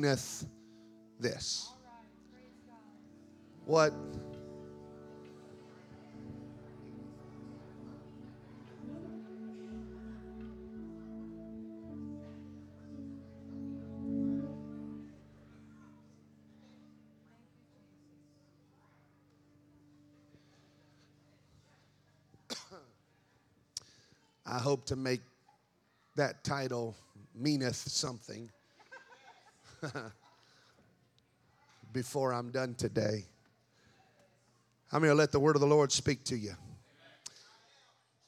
meaneth this. What I hope to make that title meaneth something before I'm done today. I'm going to let the word of the Lord speak to you.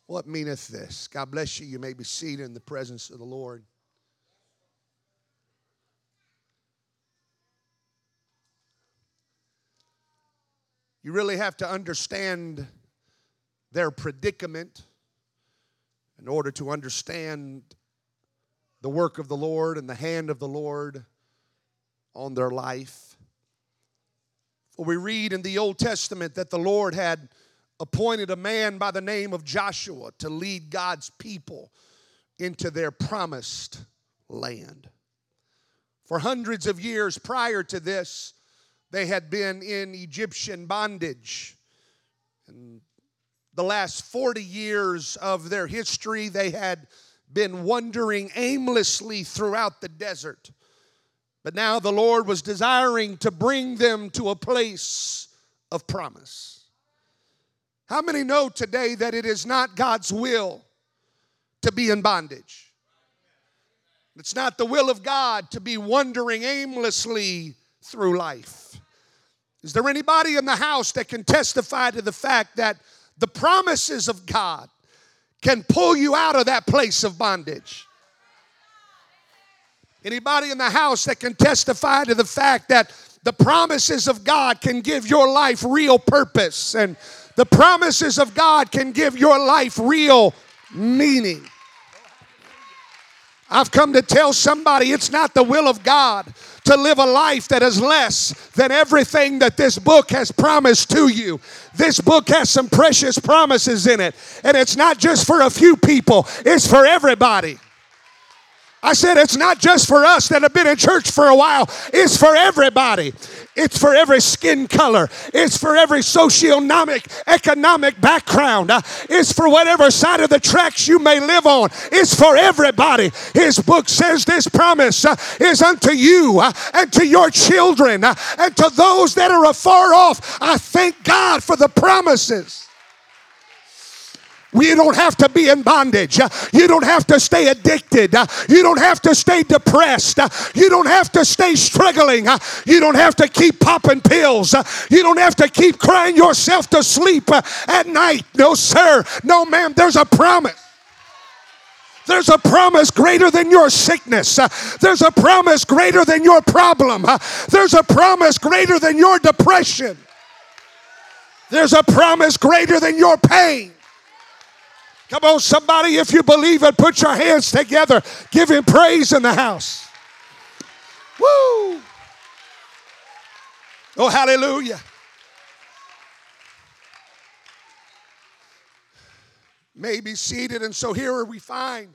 What meaneth this? God bless you. You may be seated in the presence of the Lord. You really have to understand their predicament in order to understand the work of the Lord and the hand of the Lord on their life. For we read in the Old Testament that the Lord had appointed a man by the name of Joshua to lead God's people into their promised land. For hundreds of years prior to this, they had been in Egyptian bondage. And the last 40 years of their history, they had been wandering aimlessly throughout the desert. But now the Lord was desiring to bring them to a place of promise. How many know today that it is not God's will to be in bondage? It's not the will of God to be wandering aimlessly through life. Is there anybody in the house that can testify to the fact that the promises of God can pull you out of that place of bondage. Anybody in the house that can testify to the fact that the promises of God can give your life real purpose and the promises of God can give your life real meaning. I've come to tell somebody it's not the will of God to live a life that is less than everything that this book has promised to you. This book has some precious promises in it, and it's not just for a few people, it's for everybody. I said it's not just for us that have been in church for a while, it's for everybody. It's for every skin color. It's for every socioeconomic economic background. Uh, it's for whatever side of the tracks you may live on. It's for everybody. His book says this promise uh, is unto you uh, and to your children and to those that are afar off. I thank God for the promises. You don't have to be in bondage. You don't have to stay addicted. You don't have to stay depressed. You don't have to stay struggling. You don't have to keep popping pills. You don't have to keep crying yourself to sleep at night. No, sir. No, ma'am. There's a promise. There's a promise greater than your sickness. There's a promise greater than your problem. There's a promise greater than your depression. There's a promise greater than your pain. Come on, somebody, if you believe it, put your hands together. Give him praise in the house. Woo! Oh, hallelujah. May be seated, and so here we find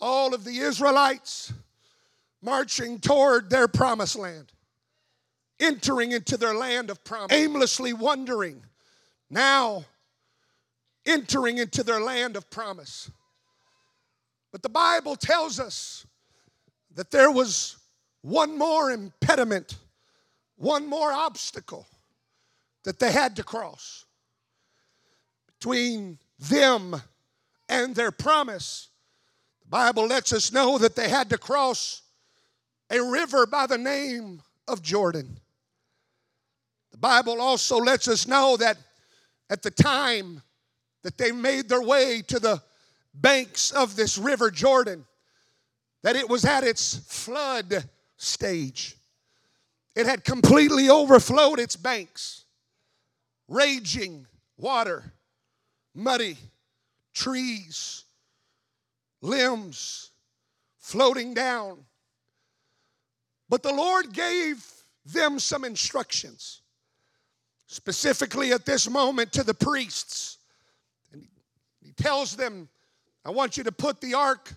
all of the Israelites marching toward their promised land, entering into their land of promise, aimlessly wondering. Now, entering into their land of promise. But the Bible tells us that there was one more impediment, one more obstacle that they had to cross between them and their promise. The Bible lets us know that they had to cross a river by the name of Jordan. The Bible also lets us know that at the time that they made their way to the banks of this river Jordan, that it was at its flood stage. It had completely overflowed its banks, raging water, muddy trees, limbs floating down. But the Lord gave them some instructions, specifically at this moment to the priests tells them, I want you to put the ark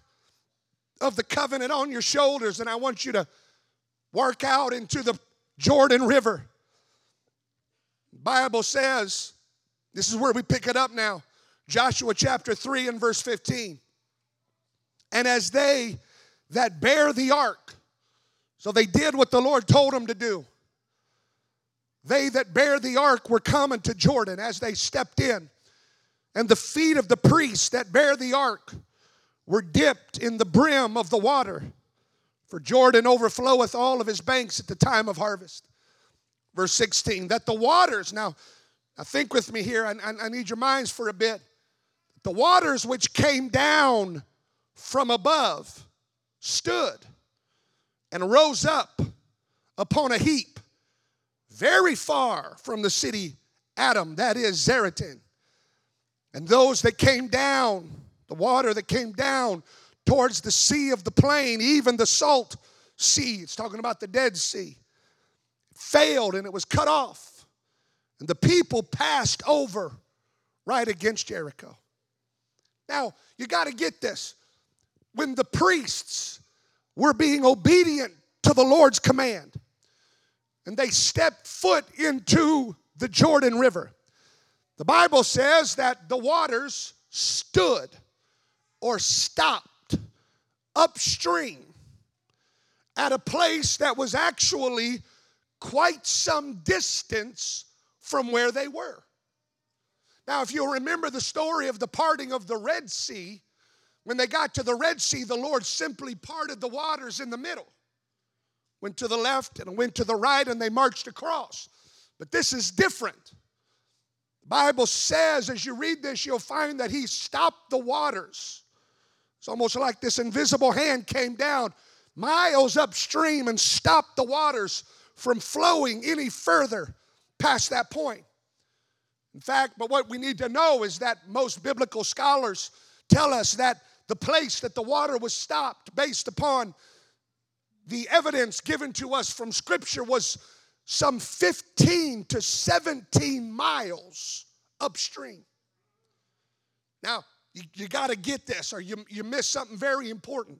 of the covenant on your shoulders, and I want you to work out into the Jordan River. Bible says, this is where we pick it up now. Joshua chapter 3 and verse 15. And as they that bear the ark, so they did what the Lord told them to do. They that bear the ark were coming to Jordan as they stepped in. And the feet of the priests that bear the ark were dipped in the brim of the water. For Jordan overfloweth all of his banks at the time of harvest. Verse 16, that the waters, now, now think with me here, I, I, I need your minds for a bit. The waters which came down from above stood and rose up upon a heap very far from the city Adam, that is Zaretan. And those that came down, the water that came down towards the sea of the plain, even the salt sea. It's talking about the Dead Sea. failed and it was cut off. And the people passed over right against Jericho. Now, you got to get this. When the priests were being obedient to the Lord's command, and they stepped foot into the Jordan River, the Bible says that the waters stood or stopped upstream at a place that was actually quite some distance from where they were. Now, if you'll remember the story of the parting of the Red Sea, when they got to the Red Sea, the Lord simply parted the waters in the middle. Went to the left and went to the right, and they marched across. But this is different. The Bible says, as you read this, you'll find that He stopped the waters it's almost like this invisible hand came down miles upstream and stopped the waters from flowing any further past that point. In fact, but what we need to know is that most biblical scholars tell us that the place that the water was stopped based upon the evidence given to us from Scripture was some 15 to 17 miles upstream. Now, you, you got to get this or you, you miss something very important.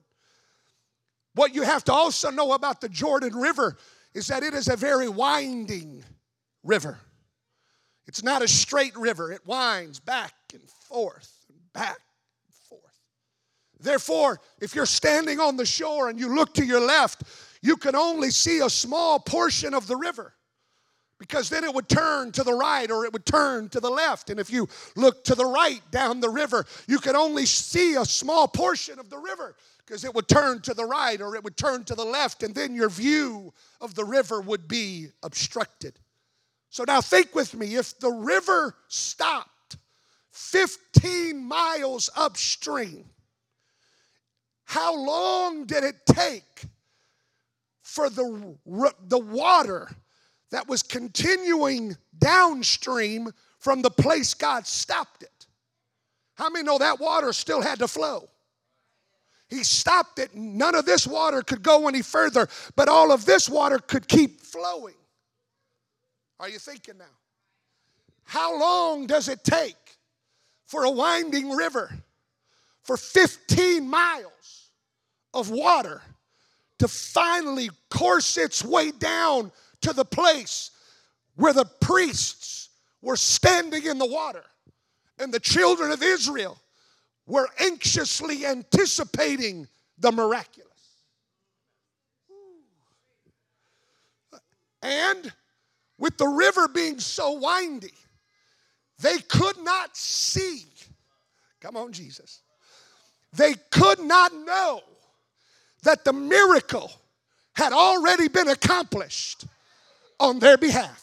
What you have to also know about the Jordan River is that it is a very winding river. It's not a straight river, it winds back and forth and back and forth. Therefore, if you're standing on the shore and you look to your left, you can only see a small portion of the river because then it would turn to the right or it would turn to the left. And if you look to the right down the river, you could only see a small portion of the river because it would turn to the right or it would turn to the left, and then your view of the river would be obstructed. So now think with me if the river stopped 15 miles upstream, how long did it take for the, the water that was continuing downstream from the place God stopped it. How many know that water still had to flow? He stopped it. None of this water could go any further, but all of this water could keep flowing. Are you thinking now? How long does it take for a winding river for 15 miles of water to finally course its way down to the place where the priests were standing in the water and the children of Israel were anxiously anticipating the miraculous. And with the river being so windy, they could not see. Come on, Jesus. They could not know that the miracle had already been accomplished on their behalf.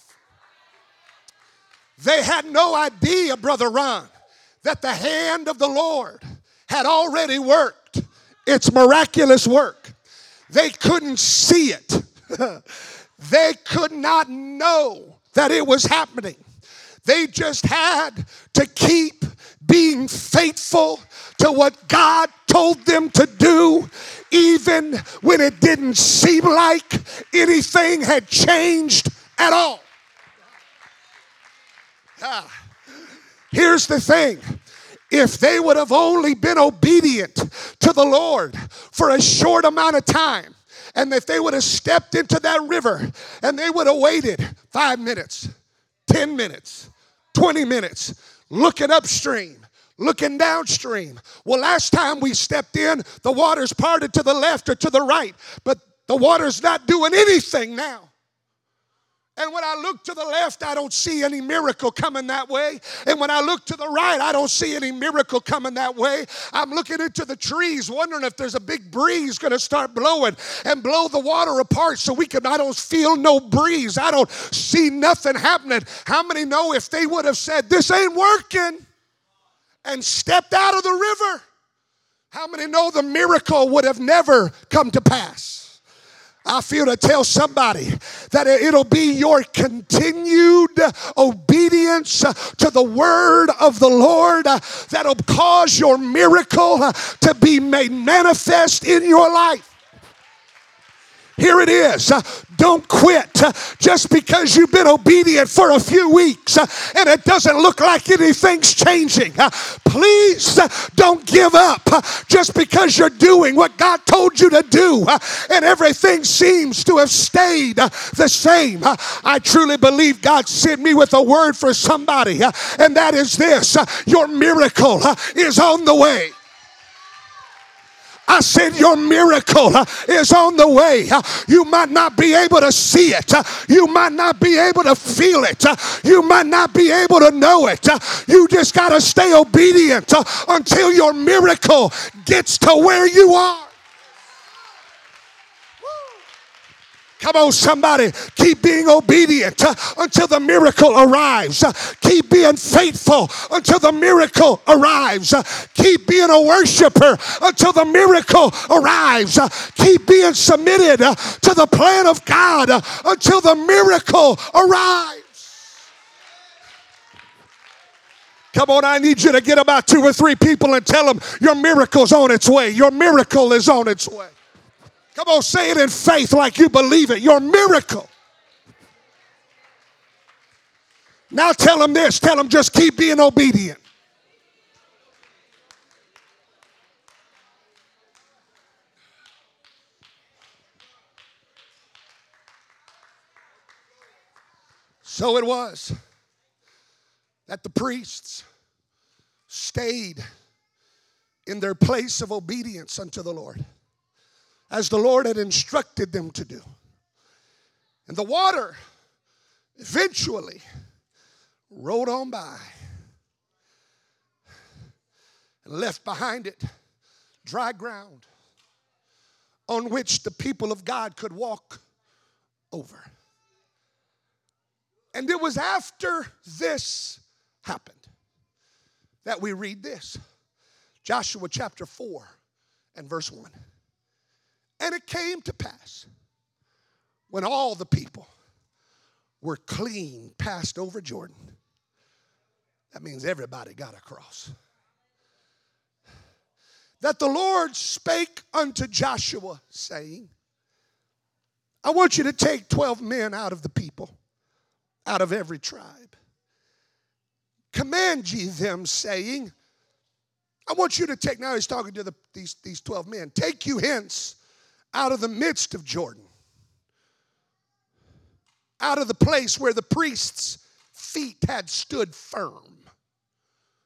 They had no idea, Brother Ron, that the hand of the Lord had already worked its miraculous work. They couldn't see it, they could not know that it was happening. They just had to keep being faithful to what God told them to do, even when it didn't seem like anything had changed at all. Ah, here's the thing if they would have only been obedient to the Lord for a short amount of time, And if they would have stepped into that river and they would have waited five minutes, 10 minutes, 20 minutes, looking upstream, looking downstream. Well, last time we stepped in, the water's parted to the left or to the right, but the water's not doing anything now. And when I look to the left, I don't see any miracle coming that way. And when I look to the right, I don't see any miracle coming that way. I'm looking into the trees, wondering if there's a big breeze going to start blowing and blow the water apart so we can. I don't feel no breeze. I don't see nothing happening. How many know if they would have said, This ain't working, and stepped out of the river, how many know the miracle would have never come to pass? I feel to tell somebody that it'll be your continued obedience to the word of the Lord that'll cause your miracle to be made manifest in your life. Here it is. Uh, don't quit uh, just because you've been obedient for a few weeks uh, and it doesn't look like anything's changing. Please don't give up just because you're doing what God told you to do and everything seems to have stayed the same. I truly believe God sent me with a word for somebody, and that is this your miracle is on the way. I said, Your miracle uh, is on the way. Uh, you might not be able to see it, uh, you might not be able to feel it, you might not be able to know it. You just got to stay obedient until your miracle gets to where you are. Come on, somebody. Keep being obedient uh, until the miracle arrives. Uh, keep being faithful until the miracle arrives. Uh, keep being a worshiper until the miracle arrives. Keep being submitted to the plan of God until the miracle arrives. Come on, I need you to get about two or three people and tell them your miracle's on its way. Your miracle is on its way. Come on, say it in faith like you believe it. Your miracle. Now tell them this. Tell them just keep being obedient. So it was that the priests stayed in their place of obedience unto the Lord as the Lord had instructed them to do. And the water eventually rode on by and left behind it dry ground on which the people of God could walk over. And it was after this happened that we read this Joshua chapter 4 and verse 1. And it came to pass when all the people were clean passed over Jordan. That means everybody got across. That the Lord spake unto Joshua, saying, I want you to take 12 men out of the people, out of every tribe. Command ye them, saying, I want you to take, now he's talking to the, these, these 12 men, take you hence out of the midst of Jordan, out of the place where the priest's feet had stood firm.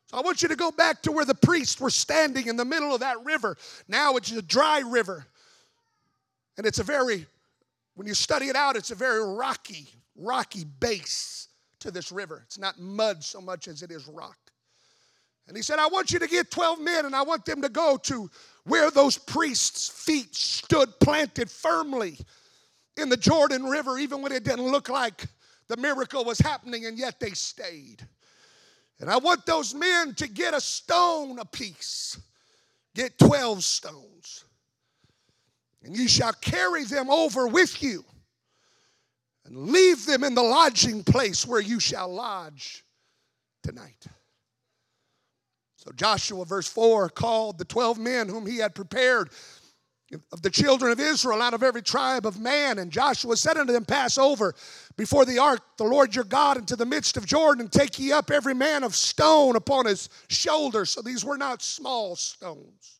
So I want you to go back to where the priests were standing in the middle of that river. Now it's a dry river. And it's a very, when you study it out, it's a very rocky, rocky base to this river. It's not mud so much as it is rock. And he said, I want you to get 12 men and I want them to go to where those priests' feet stood planted firmly in the Jordan River, even when it didn't look like the miracle was happening, and yet they stayed. And I want those men to get a stone apiece, get 12 stones. And you shall carry them over with you and leave them in the lodging place where you shall lodge tonight. So Joshua, verse 4, called the 12 men whom he had prepared of the children of Israel out of every tribe of man. And Joshua said unto them, Pass over before the ark, the Lord your God, into the midst of Jordan, and take ye up every man of stone upon his shoulder. So these were not small stones.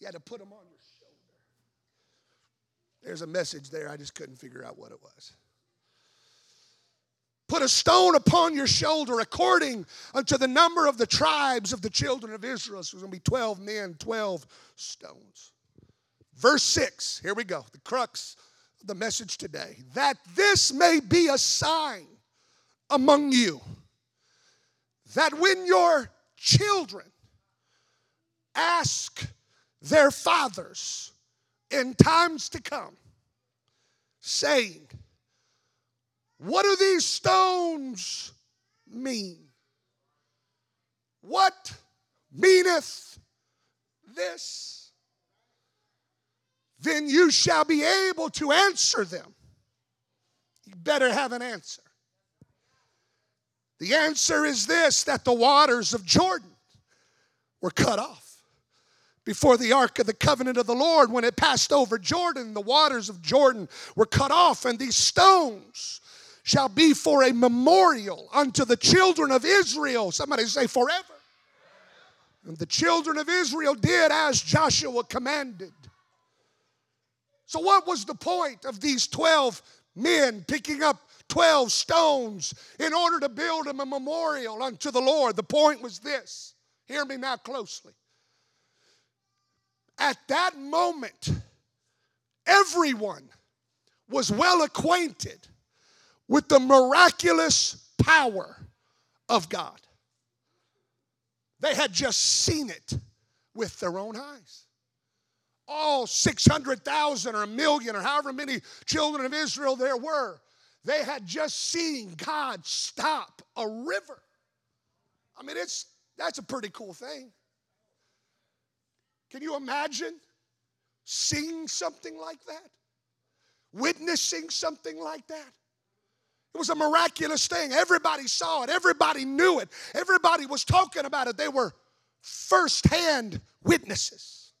You had to put them on your shoulder. There's a message there. I just couldn't figure out what it was. Put a stone upon your shoulder according unto the number of the tribes of the children of Israel. So it's going to be 12 men, 12 stones. Verse 6, here we go. The crux of the message today. That this may be a sign among you that when your children ask their fathers in times to come, saying, What do these stones mean? What meaneth this? Then you shall be able to answer them. You better have an answer. The answer is this that the waters of Jordan were cut off. Before the ark of the covenant of the Lord, when it passed over Jordan, the waters of Jordan were cut off, and these stones shall be for a memorial unto the children of Israel. Somebody say, forever. And the children of Israel did as Joshua commanded. So, what was the point of these 12 men picking up 12 stones in order to build him a memorial unto the Lord. The point was this hear me now closely. At that moment, everyone was well acquainted with the miraculous power of God. They had just seen it with their own eyes. All 600,000 or a million or however many children of Israel there were they had just seen God stop a river. I mean, it's that's a pretty cool thing. Can you imagine seeing something like that? Witnessing something like that? It was a miraculous thing. Everybody saw it, everybody knew it, everybody was talking about it. They were firsthand witnesses,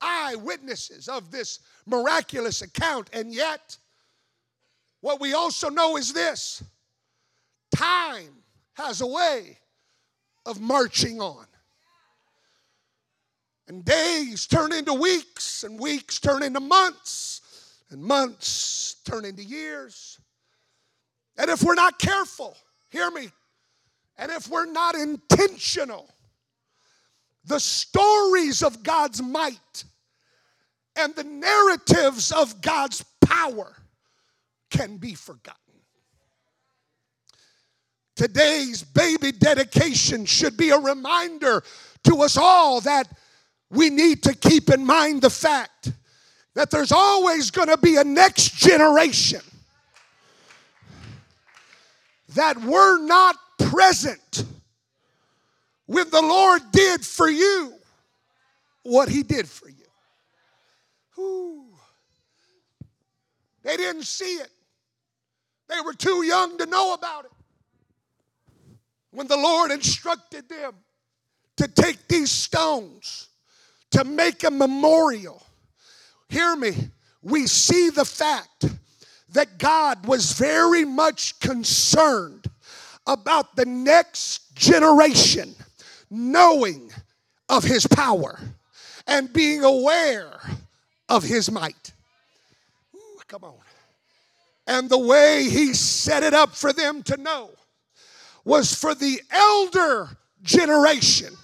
eyewitnesses of this miraculous account, and yet what we also know is this time has a way of marching on. And days turn into weeks, and weeks turn into months, and months turn into years. And if we're not careful, hear me, and if we're not intentional, the stories of God's might and the narratives of God's power can be forgotten. Today's baby dedication should be a reminder to us all that we need to keep in mind the fact that there's always going to be a next generation that were not present when the Lord did for you what He did for you. Ooh. They didn't see it. They were too young to know about it. When the Lord instructed them to take these stones to make a memorial, hear me, we see the fact that God was very much concerned about the next generation knowing of his power and being aware of his might. Ooh, come on. And the way he set it up for them to know was for the elder generation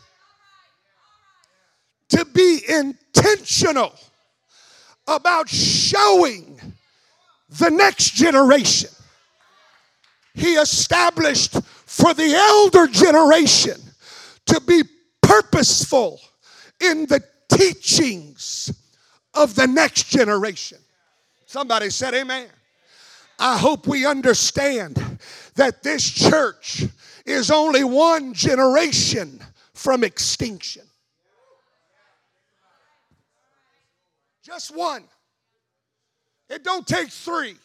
to be intentional about showing the next generation. He established for the elder generation to be purposeful in the teachings of the next generation. Somebody said, Amen. I hope we understand that this church is only one generation from extinction. Just one. It don't take three.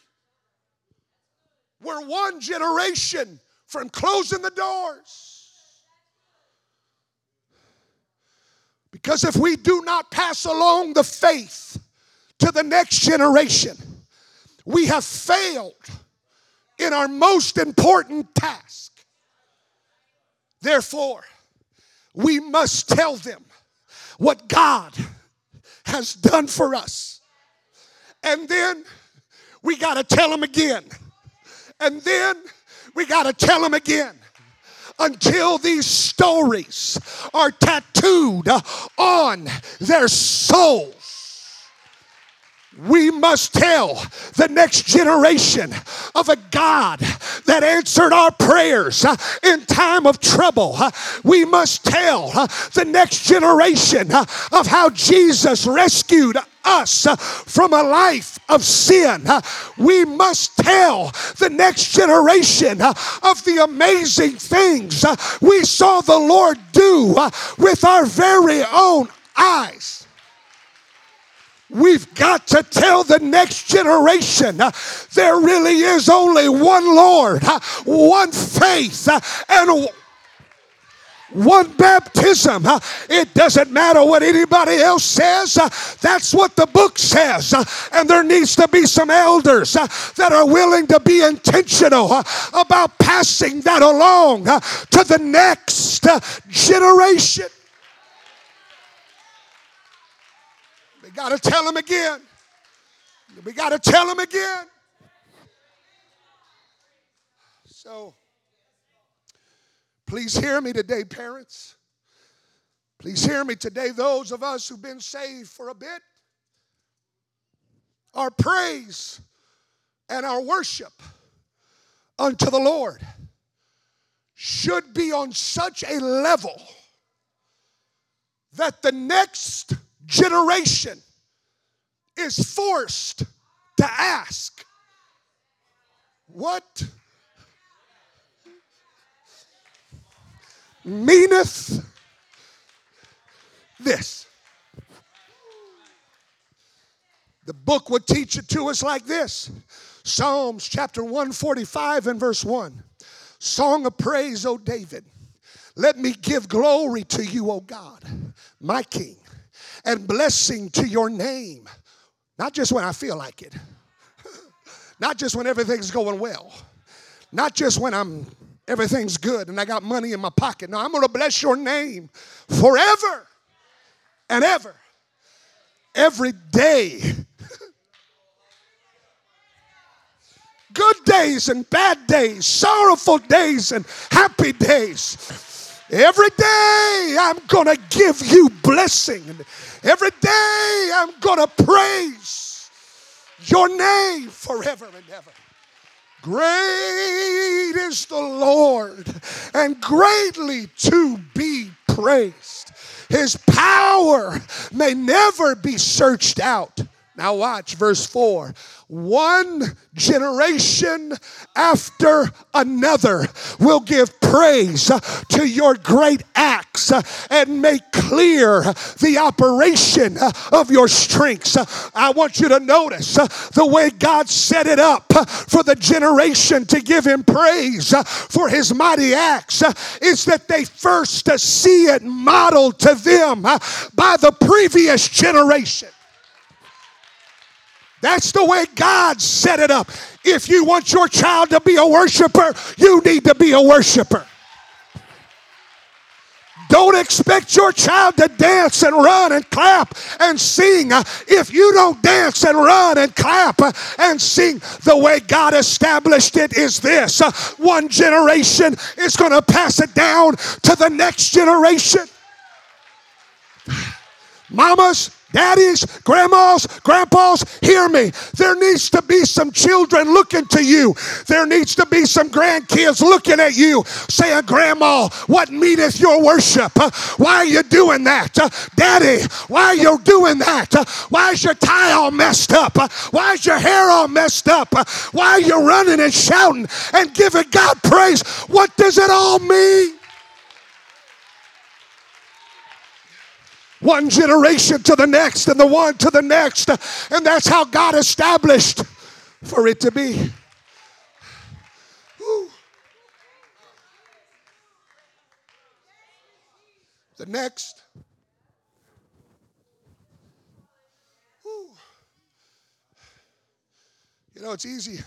We're one generation from closing the doors. Because if we do not pass along the faith to the next generation, we have failed in our most important task. Therefore, we must tell them what God has done for us And then we got to tell them again. And then we got to tell them again until these stories are tattooed on their souls. We must tell the next generation of a God that answered our prayers uh, in time of trouble. We must tell the next generation of how Jesus rescued us from a life of sin. We must tell the next generation of the amazing things uh, we saw the Lord do uh, with our very own eyes. We've got to tell the next generation uh, there really is only one Lord, uh, one faith, uh, and one baptism. Uh, it doesn't matter what anybody else says. Uh, that's what the book says. Uh, and there needs to be some elders that are willing to be intentional about passing that along to the next generation. We got to tell them again. We got to tell them again. So, please hear me today, parents. Please hear me today, those of us who've been saved for a bit. Our praise and our worship unto the Lord should be on such a level that the next generation is forced to ask, What meaneth this? The book would teach it to us like this Psalms chapter 145 and verse 1. Song of praise, O David. Let me give glory to you, O God, my King and blessing to your name. Not just when I feel like it, not just when everything's going well, not just when I'm everything's good and I got money in my pocket. No, I'm going to bless your name forever and ever. Every day. good days and bad days, sorrowful days and happy days. Every day I'm going to give you blessing. Every day I'm going to praise your name forever and ever. Great is the Lord and greatly to be praised. His power may never be searched out. Now, watch verse 4 one generation after another will give praise to your great acts and make clear the operation of your strengths. I want you to notice the way God set it up for the generation to give him praise for his mighty acts is that they first see it modeled to them by the previous generation. That's the way God set it up. If you want your child to be a worshiper, you need to be a worshiper. Don't expect your child to dance and run and clap and sing if you don't dance and run and clap and sing. The way God established it is this one generation is going to pass it down to the next generation. Mamas, Daddies, grandmas, grandpas, hear me. There needs to be some children looking to you. There needs to be some grandkids looking at you saying, Grandma, what meaneth your worship? Why are you doing that? Daddy, why are you doing that? Why is your tie all messed up? Why is your hair all messed up? Why are you running and shouting and giving God praise? What does it all mean? One generation to the next and the one to the next. And that's how God established for it to be. The next. You know, it's easy.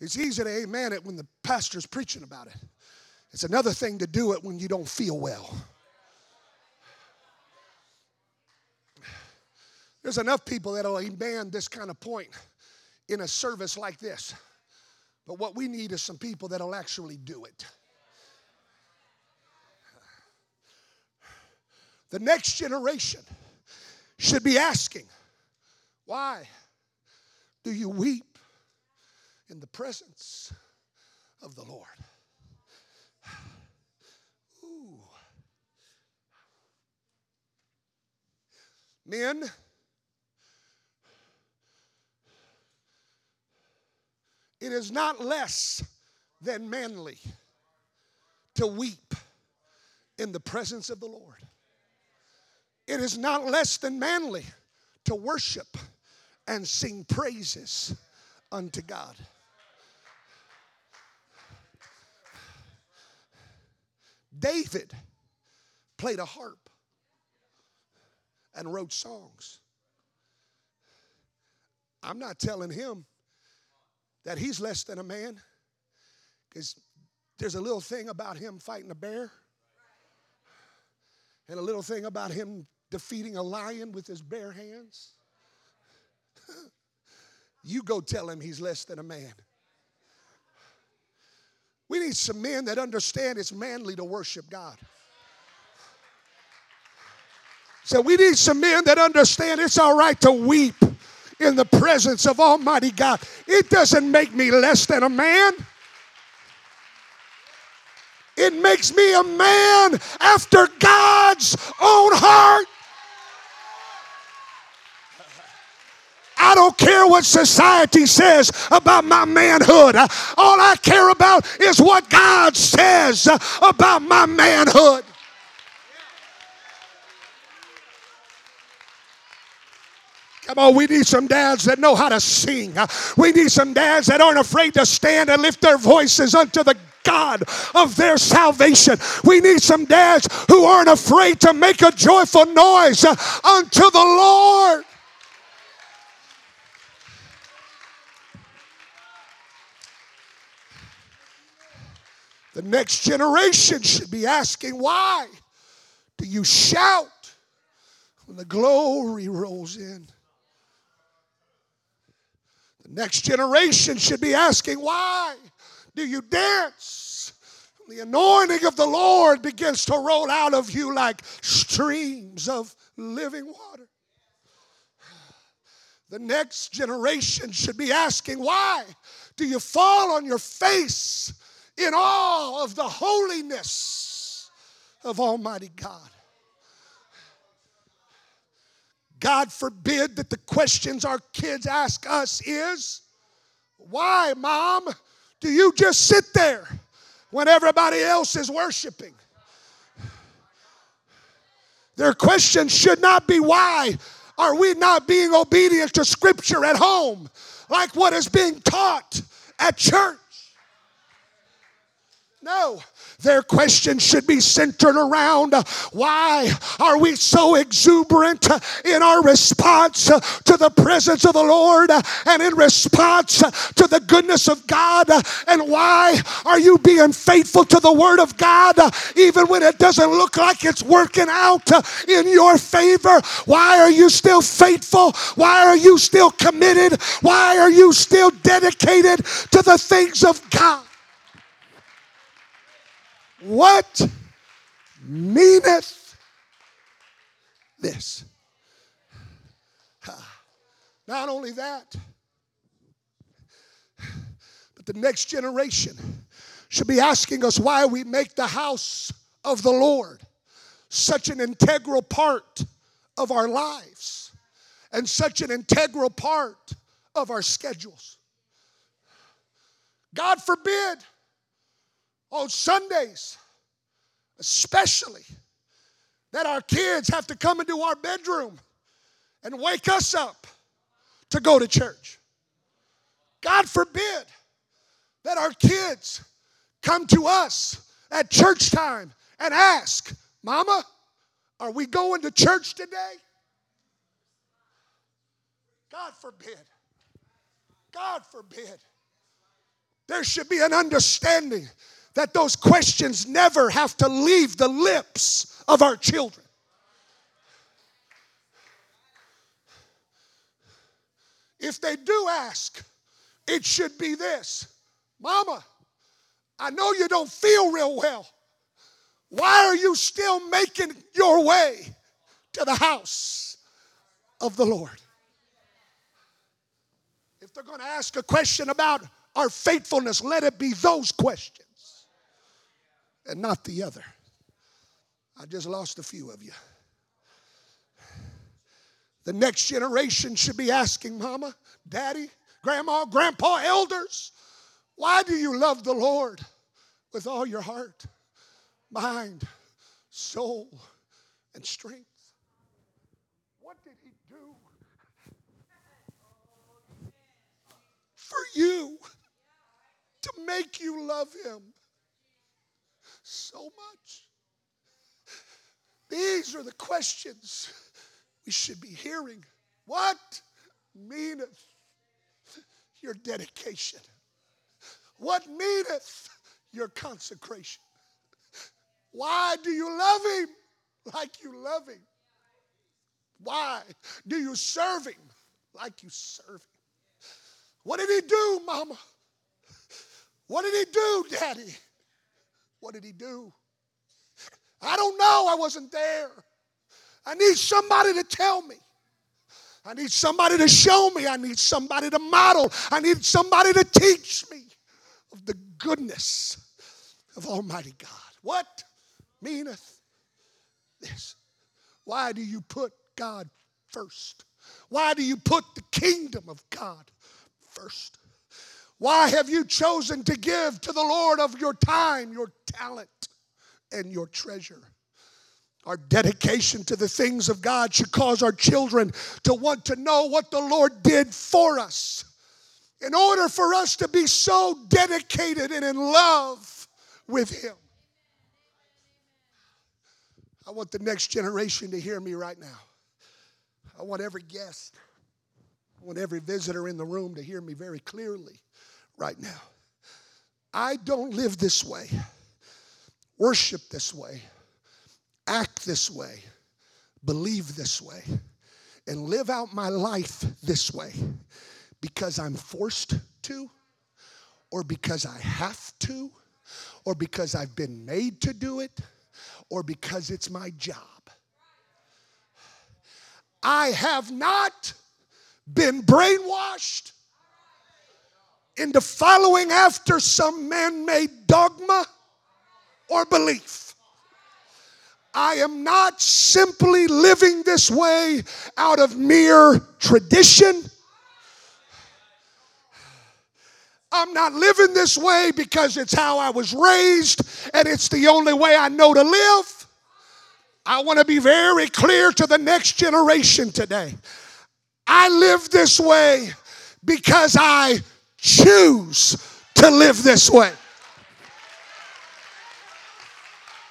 It's easy to amen it when the pastor's preaching about it. It's another thing to do it when you don't feel well. There's enough people that'll amen this kind of point in a service like this. But what we need is some people that'll actually do it. The next generation should be asking, why do you weep in the presence of the Lord? Ooh. Men, it is not less than manly to weep in the presence of the Lord. It is not less than manly to worship and sing praises unto God. David played a harp and wrote songs. I'm not telling him that he's less than a man because there's a little thing about him fighting a bear and a little thing about him defeating a lion with his bare hands. you go tell him he's less than a man. We need some men that understand it's manly to worship God. So we need some men that understand it's all right to weep in the presence of Almighty God. It doesn't make me less than a man. It makes me a man after God's own heart. I don't care what society says about my manhood. All I care about is what God says about my manhood. Come on, we need some dads that know how to sing. We need some dads that aren't afraid to stand and lift their voices unto the God of their salvation. We need some dads who aren't afraid to make a joyful noise unto the Lord. The next generation should be asking, why do you shout when the glory rolls in? Next generation should be asking, why do you dance? The anointing of the Lord begins to roll out of you like streams of living water. The next generation should be asking, why do you fall on your face in awe of the holiness of Almighty God? God forbid that the questions our kids ask us is, Why, mom, do you just sit there when everybody else is worshiping? Their question should not be, Why are we not being obedient to Scripture at home like what is being taught at church? No, their question should be centered around uh, why are we so exuberant uh, in our response uh, to the presence of the Lord and in response to the goodness of God? And why are you being faithful to the Word of God even when it doesn't look like it's working out in your favor? Why are you still faithful? Why are you still committed? Why are you still dedicated to the things of God? What meaneth this? Ah, not only that, but the next generation should be asking us why we make the house of the Lord such an integral part of our lives and such an integral part of our schedules. God forbid on Sundays, especially, that our kids have to come into our bedroom and wake us up to go to church. God forbid that our kids come to us at church time and ask, Mama, are we going to church today? God forbid. God forbid. There should be an understanding that those questions never have to leave the lips of our children. If they do ask, it should be this Mama, I know you don't feel real well. Why are you still making your way to the house of the Lord? If they're going to ask a question about our faithfulness, let it be those questions and not the other. I just lost a few of you. The next generation should be asking Mama, Daddy, Grandma, Grandpa, elders, why do you love the Lord with all your heart, mind, soul, and strength? What did He do for you to make you love Him so much? These are the questions we should be hearing. What meaneth your dedication? What meaneth your consecration? Why do you love him like you love him? Why do you serve him like you serve him? What did he do, mama? What did he do, daddy? What did he do? I don't know. I wasn't there. I need somebody to tell me. I need somebody to show me. I need somebody to model. I need somebody to teach me of the goodness of Almighty God. What meaneth this? Why do you put God first? Why do you put the kingdom of God first? Why have you chosen to give to the Lord of your time, your talent, and your treasure? Our dedication to the things of God should cause our children to want to know what the Lord did for us. In order for us to be so dedicated and in love with Him. I want the next generation to hear me right now. I want every guest, I want every visitor in the room to hear me very clearly right now. I don't live this way, worship this way. Act this way, believe this way, and live out my life this way. Because I'm forced to, or because I have to, or because I've been made to do it, or because it's my job. I have not been brainwashed into following after some man made dogma or belief. I am not simply living this way out of mere tradition. I'm not living this way because it's how I was raised and it's the only way I know to live. I want to be very clear to the next generation today. I live this way because I choose to live this way.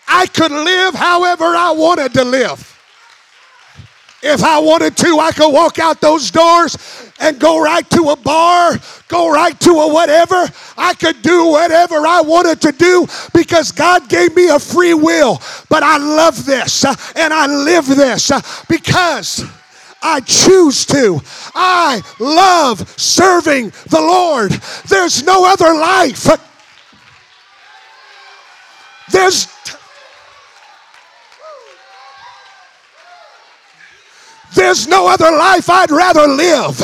I could live however I wanted to live. If I wanted to, I could walk out those doors and go right to a bar, go right to a whatever. I could do whatever I wanted to do because God gave me a free will. But I love this uh, and I live this uh, because I choose to. I love serving the Lord. There's no other life. There's There's no other life I'd rather live.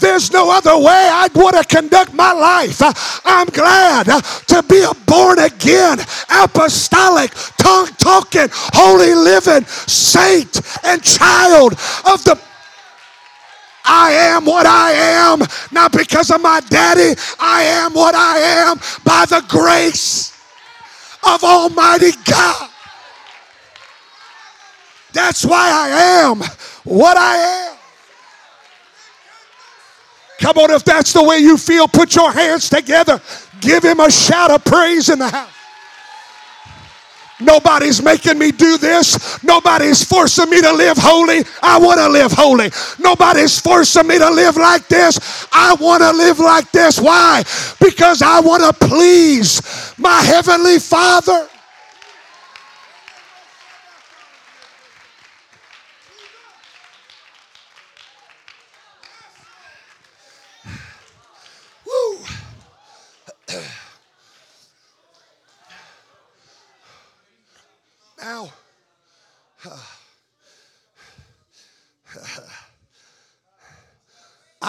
There's no other way I'd want to conduct my life. I'm glad to be a born again, apostolic, tongue talking, holy living saint and child of the I am what I am, not because of my daddy. I am what I am by the grace of Almighty God. That's why I am what I am. Come on, if that's the way you feel, put your hands together. Give him a shout of praise in the house. Nobody's making me do this. Nobody's forcing me to live holy. I want to live holy. Nobody's forcing me to live like this. I want to live like this. Why? Because I want to please my Heavenly Father. Woo.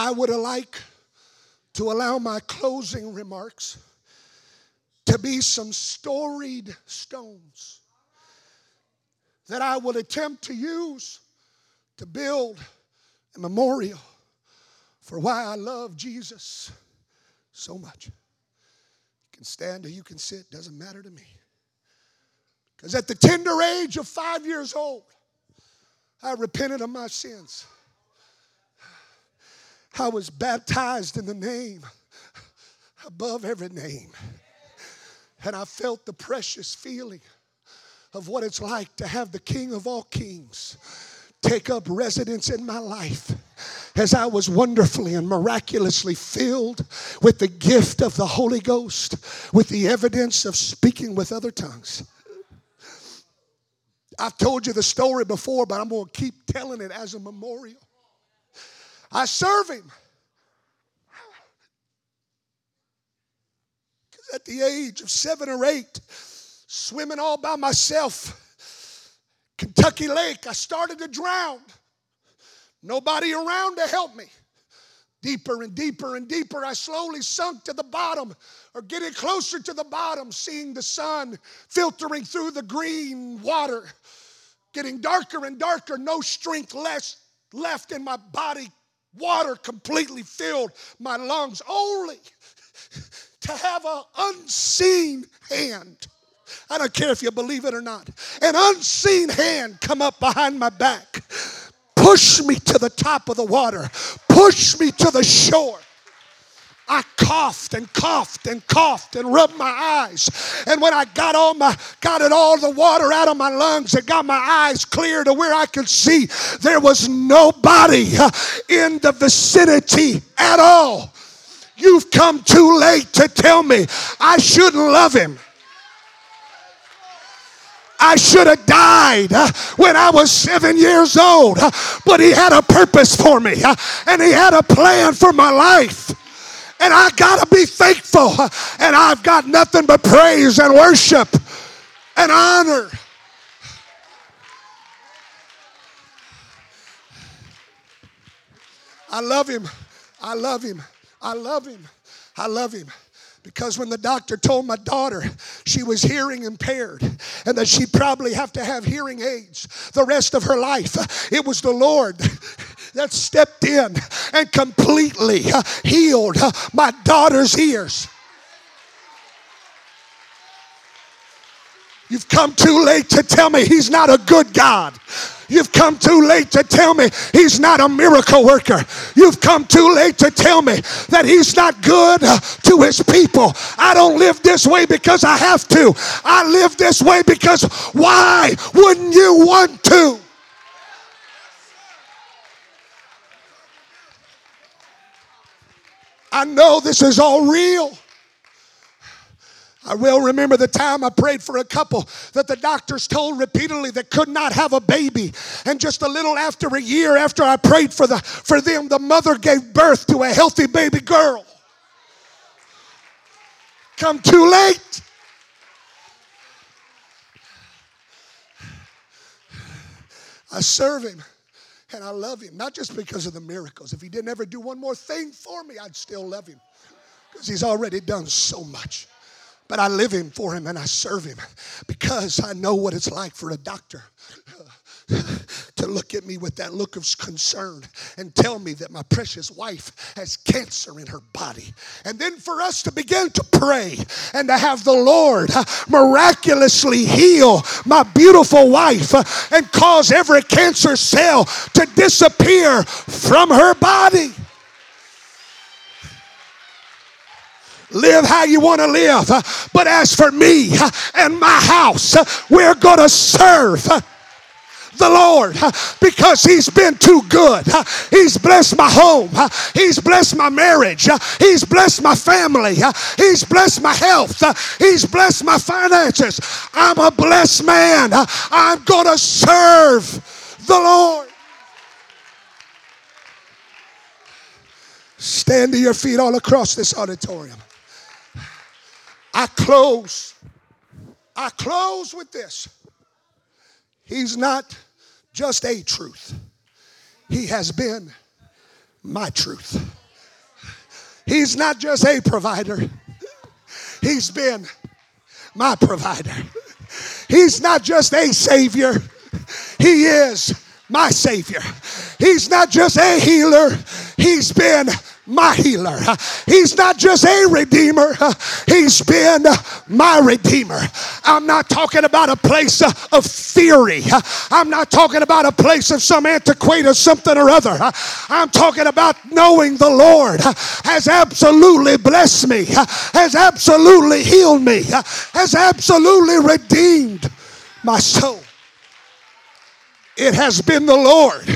I would liked to allow my closing remarks to be some storied stones that I will attempt to use to build a memorial for why I love Jesus so much. You can stand or you can sit, doesn't matter to me. Because at the tender age of five years old, I repented of my sins. I was baptized in the name above every name. And I felt the precious feeling of what it's like to have the King of all kings take up residence in my life as I was wonderfully and miraculously filled with the gift of the Holy Ghost, with the evidence of speaking with other tongues. I've told you the story before, but I'm going to keep telling it as a memorial. I serve Him. At the age of seven or eight, swimming all by myself, Kentucky Lake, I started to drown. Nobody around to help me. Deeper and deeper and deeper, I slowly sunk to the bottom or getting closer to the bottom, seeing the sun filtering through the green water, getting darker and darker, no strength less left in my body. Water completely filled my lungs, only to have an unseen hand I don't care if you believe it or not. An unseen hand come up behind my back, push me to the top of the water, push me to the shore. I coughed and coughed and coughed and rubbed my eyes. And when I got all my got it all the water out of my lungs and got my eyes clear to where I could see, there was nobody in the vicinity at all. You've come too late to tell me I shouldn't love him. I should have died uh, when I was seven years old, uh, but He had a purpose for me uh, and He had a plan for my life. And I got to be thankful. And I've got nothing but praise and worship and honor. I love him. I love him. I love him. I love him. Because when the doctor told my daughter she was hearing impaired and that she'd probably have to have hearing aids the rest of her life, it was the Lord that stepped in and completely uh, healed uh, my daughter's ears. You've come too late to tell me he's not a good God. You've come too late to tell me he's not a miracle worker. You've come too late to tell me that he's not good uh, to his people. I don't live this way because I have to. I live this way because why wouldn't you want to? I know this is all real. I will remember the time I prayed for a couple that the doctors told repeatedly that could not have a baby. And just a little after a year after I prayed for, the, for them, the mother gave birth to a healthy baby girl. Come too late. I serve him and I love him, not just because of the miracles. If he didn't ever do one more thing for me, I'd still love him because he's already done so much. But I live him for him and I serve him because I know what it's like for a doctor to look at me with that look of concern and tell me that my precious wife has cancer in her body. And then for us to begin to pray and to have the Lord uh, miraculously heal my beautiful wife uh, and cause every cancer cell to disappear from her body. Live how you want to live. Uh, but as for me and my house, we're going to serve the Lord because He's been too good. He's blessed my home. He's blessed my marriage. He's blessed my family. He's blessed my health. He's blessed my finances. I'm a blessed man. I'm going to serve the Lord. Stand to your feet all across this auditorium. I close. I close with this. He's not just a truth, He has been my truth. He's not just a provider, He's been my provider. He's not just a Savior, He is my Savior. He's not just a healer, He's been my healer. He's not just a redeemer, he's been my redeemer. I'm not talking about a place of theory. I'm not talking about a place of some antiquated something or other. I'm talking about knowing the Lord has absolutely blessed me, has absolutely healed me, has absolutely redeemed my soul. It has been the Lord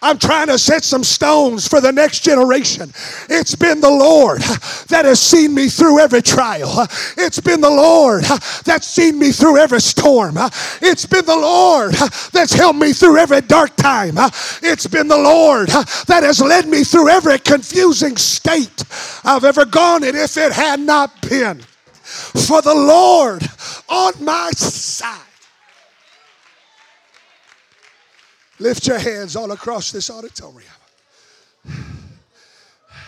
I'm trying to set some stones for the next generation. It's been the Lord that has seen me through every trial. It's been the Lord that's seen me through every storm. It's been the Lord that's helped me through every dark time. It's been the Lord that has led me through every confusing state I've ever gone in. If it had not been for the Lord on my side, Lift your hands all across this auditorium.